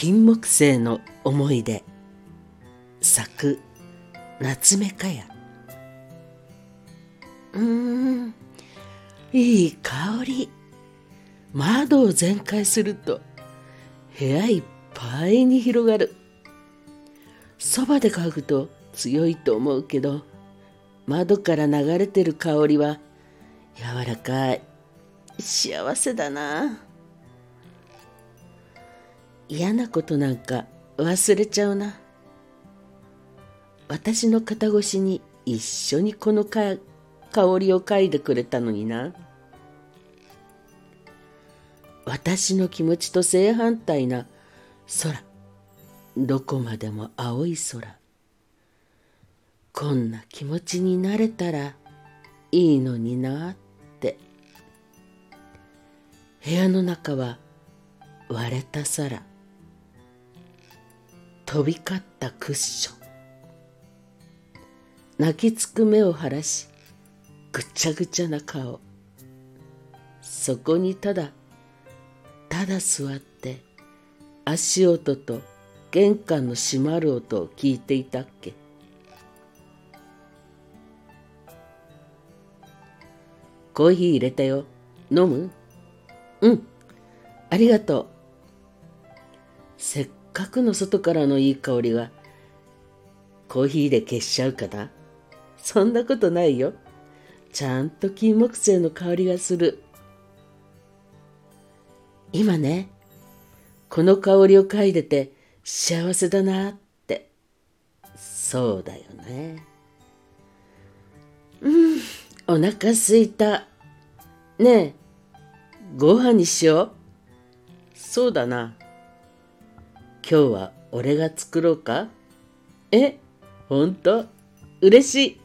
金木犀の思い出作夏目かや。うーんいい香り。窓を全開すると部屋いっぱいに広がる。そばで嗅ぐと強いと思うけど窓から流れてる香りは柔らかい。幸せだな。嫌なことなんか忘れちゃうな。私の肩越しに一緒にこの香りを嗅いでくれたのにな。私の気持ちと正反対な。空。どこまでも青い空。こんな気持ちになれたらいいのになって。部屋の中は割れた皿飛び交ったクッション泣きつく目を晴らしぐちゃぐちゃな顔そこにただただ座って足音と玄関の閉まる音を聞いていたっけコーヒー入れたよ。飲む？うん。ありがとう。せっかくの外からのいい香りが、コーヒーで消しちゃうかな？そんなことないよ。ちゃんと金木犀の香りがする。今ね、この香りを嗅いでて幸せだなって。そうだよね。うん、お腹すいた。ねえ、ご飯にしよう。そうだな。今日は俺が作ろうか？え、ほんと嬉しい。